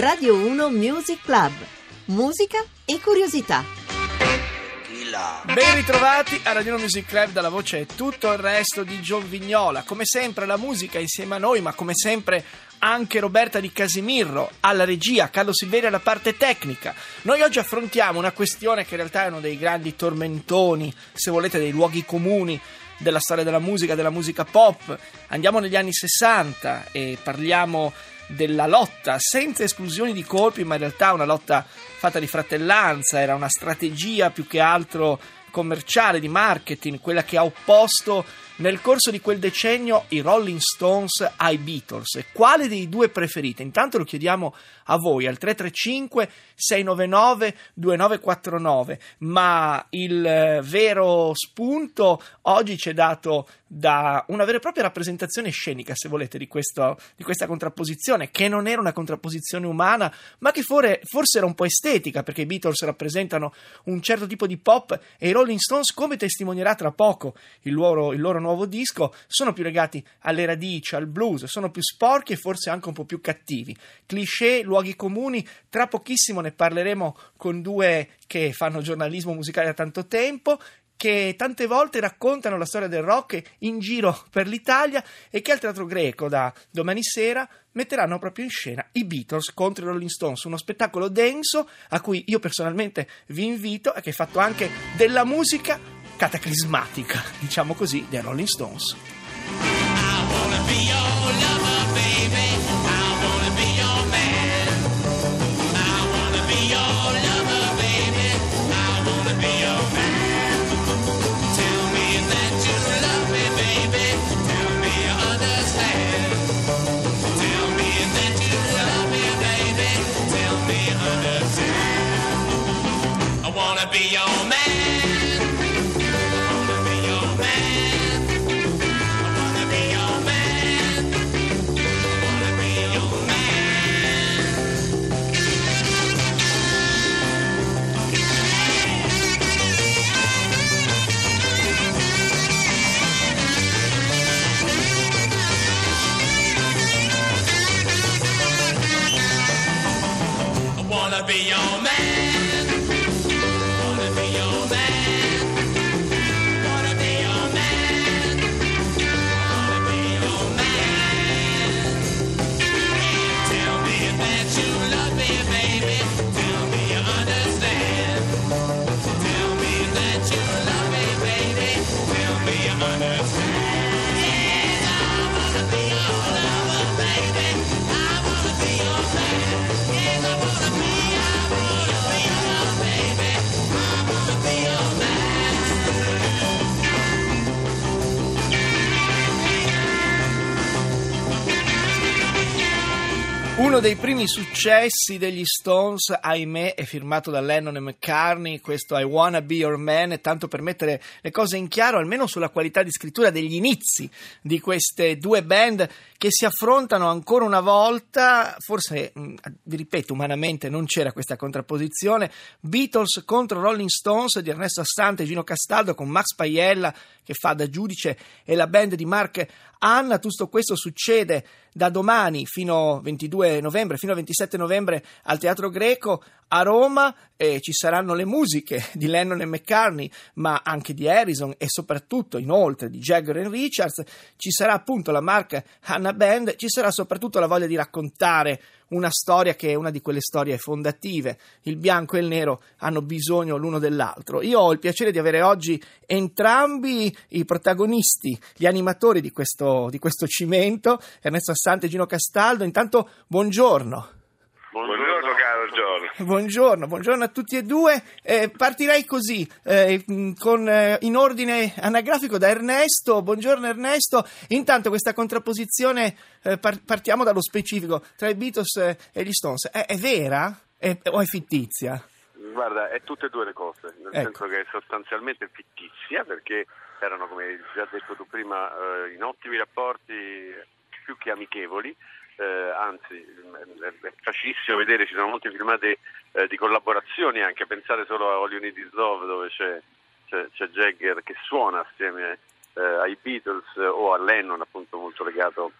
Radio 1 Music Club. Musica e curiosità. Ben ritrovati a Radio 1 Music Club dalla voce tutto il resto di John Vignola. Come sempre la musica insieme a noi, ma come sempre anche Roberta Di Casimirro alla regia, Carlo Silveri alla parte tecnica. Noi oggi affrontiamo una questione che in realtà è uno dei grandi tormentoni, se volete, dei luoghi comuni della storia della musica, della musica pop. Andiamo negli anni 60 e parliamo della lotta senza esclusioni di colpi, ma in realtà una lotta fatta di fratellanza, era una strategia più che altro commerciale, di marketing, quella che ha opposto nel corso di quel decennio i Rolling Stones ai Beatles. Quale dei due preferite? Intanto lo chiediamo a voi al 335 699 2949, ma il eh, vero spunto oggi ci è dato da una vera e propria rappresentazione scenica, se volete, di, questo, di questa contrapposizione, che non era una contrapposizione umana, ma che for- forse era un po' estetica, perché i Beatles rappresentano un certo tipo di pop e i Rolling Stones, come testimonierà tra poco il loro, il loro nuovo disco, sono più legati alle radici, al blues, sono più sporchi e forse anche un po' più cattivi. Cliché, luoghi comuni, tra pochissimo ne parleremo con due che fanno giornalismo musicale da tanto tempo che tante volte raccontano la storia del rock in giro per l'Italia e che al Teatro Greco da domani sera metteranno proprio in scena i Beatles contro i Rolling Stones, uno spettacolo denso a cui io personalmente vi invito e che è fatto anche della musica cataclismatica, diciamo così, dei Rolling Stones. Uno dei primi successi degli Stones, ahimè, è firmato da Lennon e McCartney, questo I Wanna Be Your Man, tanto per mettere le cose in chiaro, almeno sulla qualità di scrittura degli inizi di queste due band che si affrontano ancora una volta, forse, mh, vi ripeto, umanamente non c'era questa contrapposizione, Beatles contro Rolling Stones di Ernesto Assante e Gino Castaldo con Max Paiella che fa da giudice e la band di Mark Anna, tutto questo succede da domani fino al 22 novembre, fino al 27 novembre al Teatro Greco a Roma eh, ci saranno le musiche di Lennon e McCartney, ma anche di Harrison e soprattutto, inoltre, di Jagger e Richards. Ci sarà appunto la Mark Hanna Band, ci sarà soprattutto la voglia di raccontare una storia che è una di quelle storie fondative. Il bianco e il nero hanno bisogno l'uno dell'altro. Io ho il piacere di avere oggi entrambi i protagonisti, gli animatori di questo, di questo cimento, Ernesto Assante e Gino Castaldo. Intanto, buongiorno. Buongiorno Giorgio. Buongiorno, buongiorno a tutti e due. Eh, partirei così, eh, con, eh, in ordine anagrafico da Ernesto. Buongiorno Ernesto. Intanto questa contrapposizione, eh, par- partiamo dallo specifico, tra i Beatles eh, e gli Stones, è, è vera È- o è fittizia? Guarda, è tutte e due le cose, nel Ecco. senso che è sostanzialmente fittizia perché erano, come hai già detto tu prima, eh, in ottimi rapporti più che amichevoli, eh, anzi è, facilissimo vedere, ci sono molte filmate eh, di collaborazioni anche, pensate solo a All You Is Love dove c'è, c'è, c'è Jagger che suona assieme eh, ai Beatles eh, o a Lennon appunto molto legato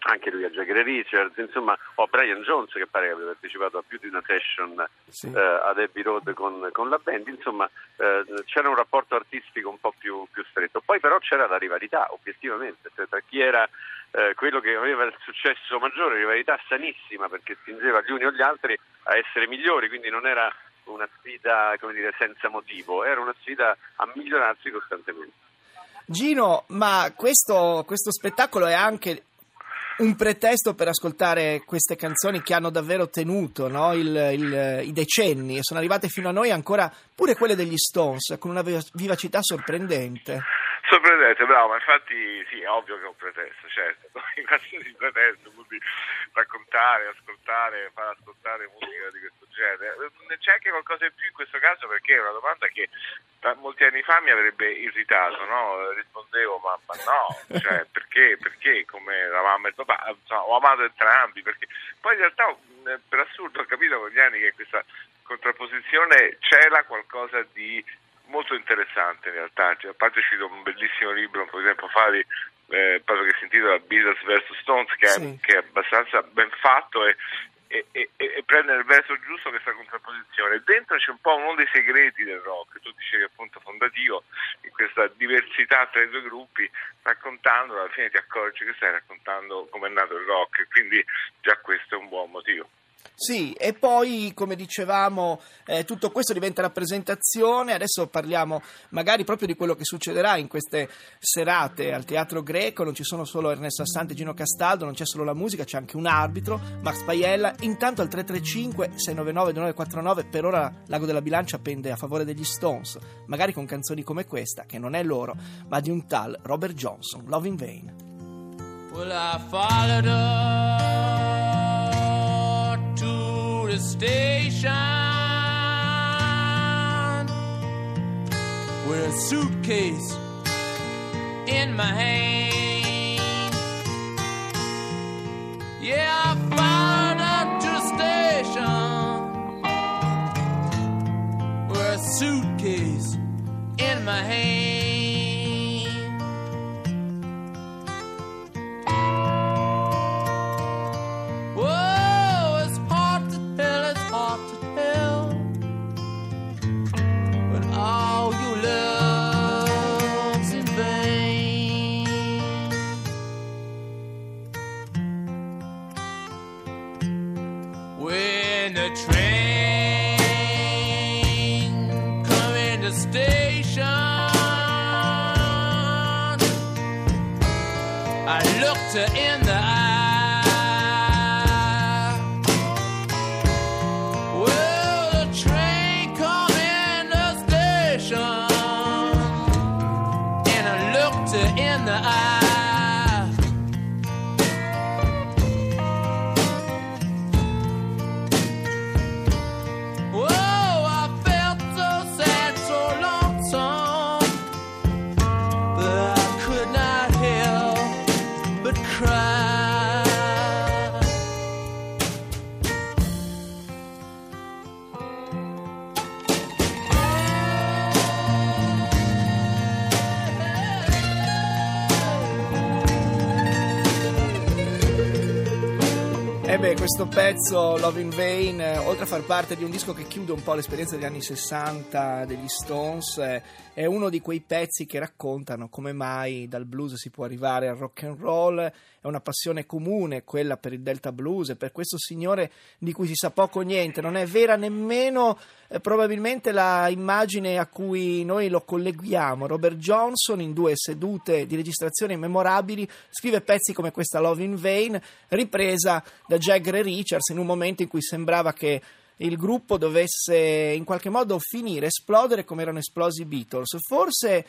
anche lui a Jagger Richards, insomma, o a Brian Jones che pare che abbia partecipato a più di una session Sì. eh, ad Abbey Road con, con la band, insomma eh, c'era un rapporto artistico un po' più, più stretto. Poi però c'era la rivalità, obiettivamente, cioè, tra chi era eh, quello che aveva il successo maggiore, rivalità sanissima perché spingeva gli uni o gli altri a essere migliori, quindi non era una sfida come dire, senza motivo, era una sfida a migliorarsi costantemente. Gino, ma questo, questo spettacolo è anche un pretesto per ascoltare queste canzoni che hanno davvero tenuto no? Il- il- i decenni e sono arrivate fino a noi ancora pure quelle degli Stones con una viva- vivacità sorprendente. Sorprendente, bravo, ma infatti sì, è ovvio che è un pretesto, certo. In qualsiasi pretesto dire raccontare, ascoltare, far ascoltare musica di questo genere. Eh, C'è anche qualcosa in più in questo caso perché è una domanda che molti anni fa mi avrebbe irritato, no? Rispondevo, ma, ma no, cioè perché, perché come eravamo il papà, insomma, ho amato entrambi, perché poi in realtà mh, per assurdo ho capito con gli anni che questa contrapposizione c'era qualcosa di molto interessante in realtà, cioè, a parte è uscito un bellissimo libro un po' di tempo fa di eh, proprio che si intitola Beatles vs Stones che, Sì. è, che è abbastanza ben fatto e, e, e- e prende nel verso giusto questa contrapposizione. Dentro c'è un po' uno dei segreti del rock, tu dicevi appunto fondativo, in questa diversità tra i due gruppi, raccontandolo alla fine ti accorgi che stai raccontando come è nato il rock, e quindi già questo è un buon motivo. Sì, e poi come dicevamo eh, tutto questo diventa rappresentazione, adesso parliamo magari proprio di quello che succederà in queste serate al Teatro Greco, non ci sono solo Ernesto Assante e Gino Castaldo, non c'è solo la musica, c'è anche un arbitro, Max Paiella, intanto al 335 699 2949 per ora Lago della Bilancia pende a favore degli Stones, magari con canzoni come questa, che non è loro, ma di un tal Robert Johnson, Love in Vain. Well, the station with a suitcase in my hand. Yeah, I followed her to the station with a suitcase in my hand. Station, I looked in the questo pezzo, Love in Vain, eh, oltre a far parte di un disco che chiude un po' l'esperienza degli anni 60 degli Stones, eh, è uno di quei pezzi che raccontano come mai dal blues si può arrivare al rock and roll. È una passione comune quella per il Delta Blues e per questo signore di cui si sa poco o niente. Non è vera nemmeno eh, probabilmente la immagine a cui noi lo colleghiamo. Robert Johnson, in due sedute di registrazione memorabili, scrive pezzi come questa Love in Vain, ripresa da Jagger e Richards in un momento in cui sembrava che il gruppo dovesse in qualche modo finire, esplodere come erano esplosi i Beatles. Forse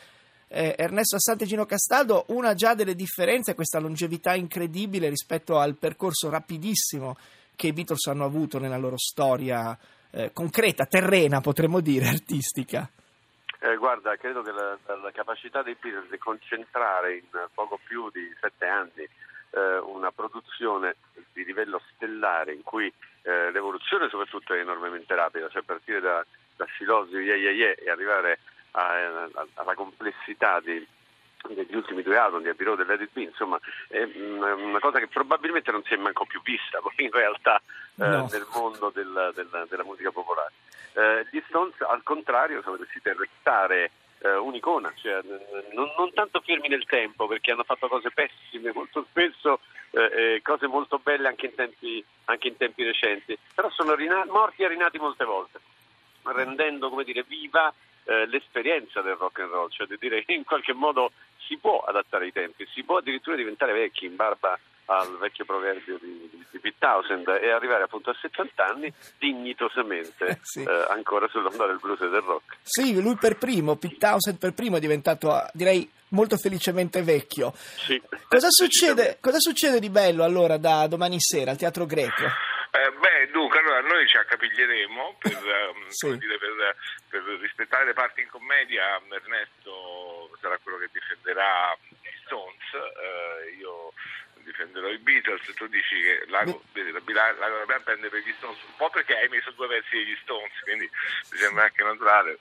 eh, Ernesto Assante e Gino Castaldo, una già delle differenze è questa longevità incredibile rispetto al percorso rapidissimo che i Beatles hanno avuto nella loro storia eh, concreta, terrena, potremmo dire, artistica. Eh, guarda, credo che la, la capacità dei Beatles di concentrare in poco più di sette anni eh, una produzione di livello stellare in cui eh, l'evoluzione soprattutto è enormemente rapida, cioè partire da, da Silosi, yeah, yeah, yeah, e arrivare a- a- alla complessità di, degli ultimi due album di Abbey Road e Let It Be, insomma è mm, una cosa che probabilmente non si è manco più vista poi in realtà eh, No. nel mondo del- del- della musica popolare. Eh, gli Stones al contrario sono riusciti a restare eh, un'icona, cioè, eh, non, non tanto fermi nel tempo perché hanno fatto cose pessime molto spesso, eh, cose molto belle anche in tempi, anche in tempi recenti, però sono rina- morti e rinati molte volte rendendo come dire, viva eh, l'esperienza del rock and roll, cioè di dire che in qualche modo si può adattare ai tempi, si può addirittura diventare vecchi in barba al vecchio proverbio di, di, Townsend e arrivare appunto a 70 anni dignitosamente Sì. eh, ancora sull'onda del blues e del rock. Sì, lui per primo, Pete Townsend per primo è diventato, eh, direi, molto felicemente vecchio. Sì. Cosa Eh, succede, cosa succede di bello allora da domani sera al Teatro Greco? Eh, beh, dunque, allora noi ci accapiglieremo per, ehm, Sì. dire, per, per rispettare le parti in commedia. Ernesto sarà quello che difenderà gli Stones, eh, io difenderò i Beatles. Tu dici che Lago, vedi, la Bila- Lago dobbiamo prendere per gli Stones, un po' perché hai messo due versi degli Stones, quindi mi sembra anche naturale.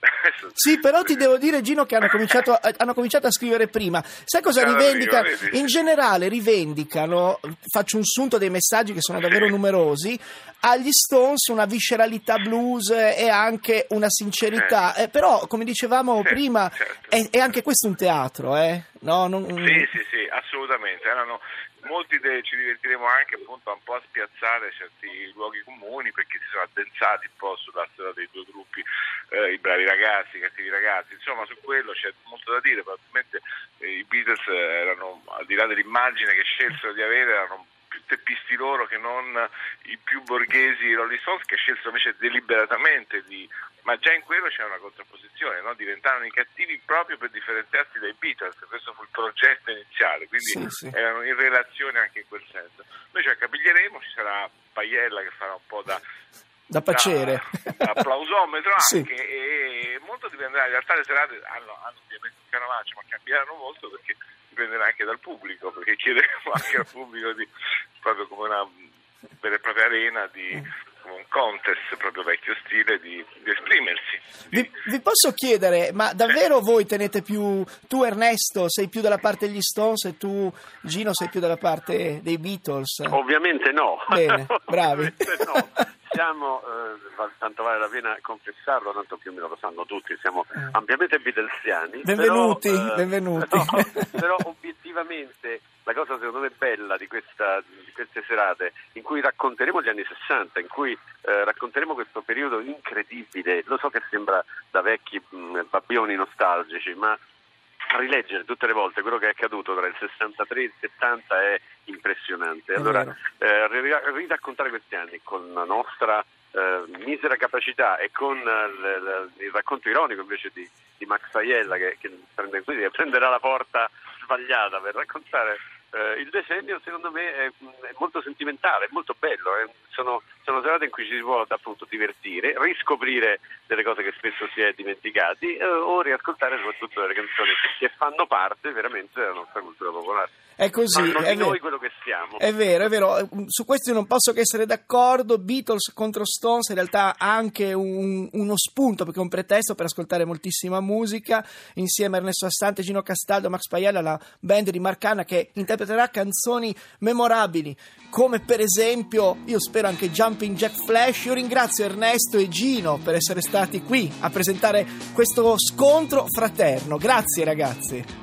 Sì, però ti devo dire, Gino, che hanno cominciato, a- hanno cominciato a scrivere prima. Sai cosa rivendica? In generale rivendicano, faccio un sunto dei messaggi che sono davvero numerosi, agli Stones una visceralità blues e anche una sincerità. Eh, però, come dicevamo Sì, prima, certo. è, è anche questo un teatro, eh? No, non- Sì, sì, sì, assolutamente. Erano, molti de- ci divertiremo anche appunto un po' a spiazzare certi luoghi comuni perché si sono addensati un po' sulla storia dei due gruppi, eh, i bravi ragazzi, i cattivi ragazzi. Insomma, su quello c'è molto da dire. Probabilmente eh, i Beatles erano, al di là dell'immagine che scelsero di avere, erano più teppisti loro che non i più borghesi Rolling Stones che scelsero invece deliberatamente di ma già in quello c'è una contrapposizione, no? diventarono i cattivi proprio per differenziarsi dai Beatles, questo fu il progetto iniziale, quindi Sì, sì. erano in relazione anche in quel senso. Noi ci accapiglieremo, ci sarà Paiella che farà un po' da, da pacere. da, da applausometro Sì. anche e molto dipenderà, in realtà le serate hanno, hanno ovviamente un canovaccio, ma cambieranno molto perché dipenderà anche dal pubblico, perché chiederemo anche al pubblico di proprio come una vera e propria arena di come un contest proprio vecchio stile di, di esprimersi. Vi, vi posso chiedere, ma davvero voi tenete più, tu Ernesto sei più dalla parte degli Stones e tu Gino sei più dalla parte dei Beatles? Ovviamente no. Bene, bravi. Ovviamente no. Siamo, eh, tanto vale la pena confessarlo, tanto più o meno lo sanno tutti, siamo Eh. ampiamente beatlesiani. Benvenuti, però, eh, benvenuti. Però, però obiettivamente la cosa secondo me bella di, questa- di queste serate, in cui racconteremo gli anni 60, in cui eh, racconteremo questo periodo incredibile, lo so che sembra da vecchi mh, babbioni nostalgici, ma rileggere tutte le volte quello che è accaduto tra il 63 e il 70 è impressionante. Allora, eh, ri- riraccontare questi anni con la nostra eh, misera capacità e con eh, il racconto ironico invece di, di Max Faiella che, che prende- quindi prenderà la porta sbagliata per raccontare eh, il decennio, secondo me è, è molto sentimentale, è molto bello. eh. Sono, sono serate in cui ci si può appunto divertire, riscoprire delle cose che spesso si è dimenticati eh, o riascoltare soprattutto delle canzoni che fanno parte veramente della nostra cultura popolare. È così, Fanno è noi quello che siamo. È vero, è vero, su questo io non posso che essere d'accordo. Beatles contro Stones in realtà anche un- uno spunto perché è un pretesto per ascoltare moltissima musica insieme a Ernesto Astante, Gino Castaldo, Max Paiella, la band di Marcana che interpreterà canzoni memorabili come per esempio, io spero anche Jumping Jack Flash. Io ringrazio Ernesto e Gino per essere stati qui a presentare questo scontro fraterno. Grazie ragazzi.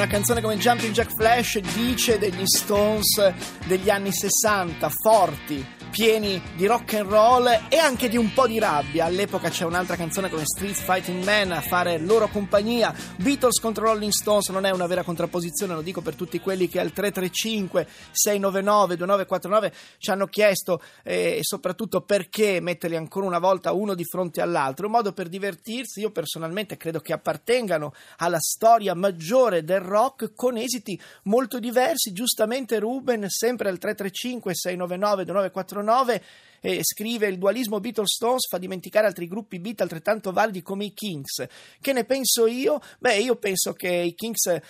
Una canzone come Jumping Jack Flash dice degli Stones degli anni 60, forti, pieni di rock and roll e anche di un po' di rabbia. All'epoca c'è un'altra canzone come Street Fighting Man a fare loro compagnia. Beatles contro Rolling Stones non è una vera contrapposizione, lo dico per tutti quelli che al 335 699 2949 ci hanno chiesto eh, e soprattutto perché metterli ancora una volta uno di fronte all'altro, un modo per divertirsi. Io personalmente credo che appartengano alla storia maggiore del rock con esiti molto diversi. Giustamente Ruben, sempre al 335 699 2949 9 eh, scrive il dualismo Beatles-Stones fa dimenticare altri gruppi beat altrettanto validi come i Kings. Che ne penso io? Beh, io penso che i Kings eh,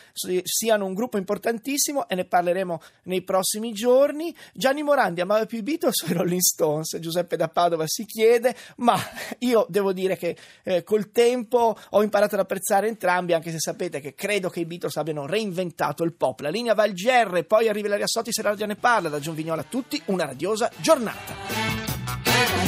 siano un gruppo importantissimo e ne parleremo nei prossimi giorni. Gianni Morandi amava più i Beatles o i Rolling Stones? Giuseppe da Padova si chiede, ma io devo dire che eh, col tempo ho imparato ad apprezzare entrambi, anche se sapete che credo che i Beatles abbiano reinventato il pop. La linea va al GR, poi arriva la Riassotti se la radio ne parla. Da Vignola a tutti, una radiosa giornata. Hey.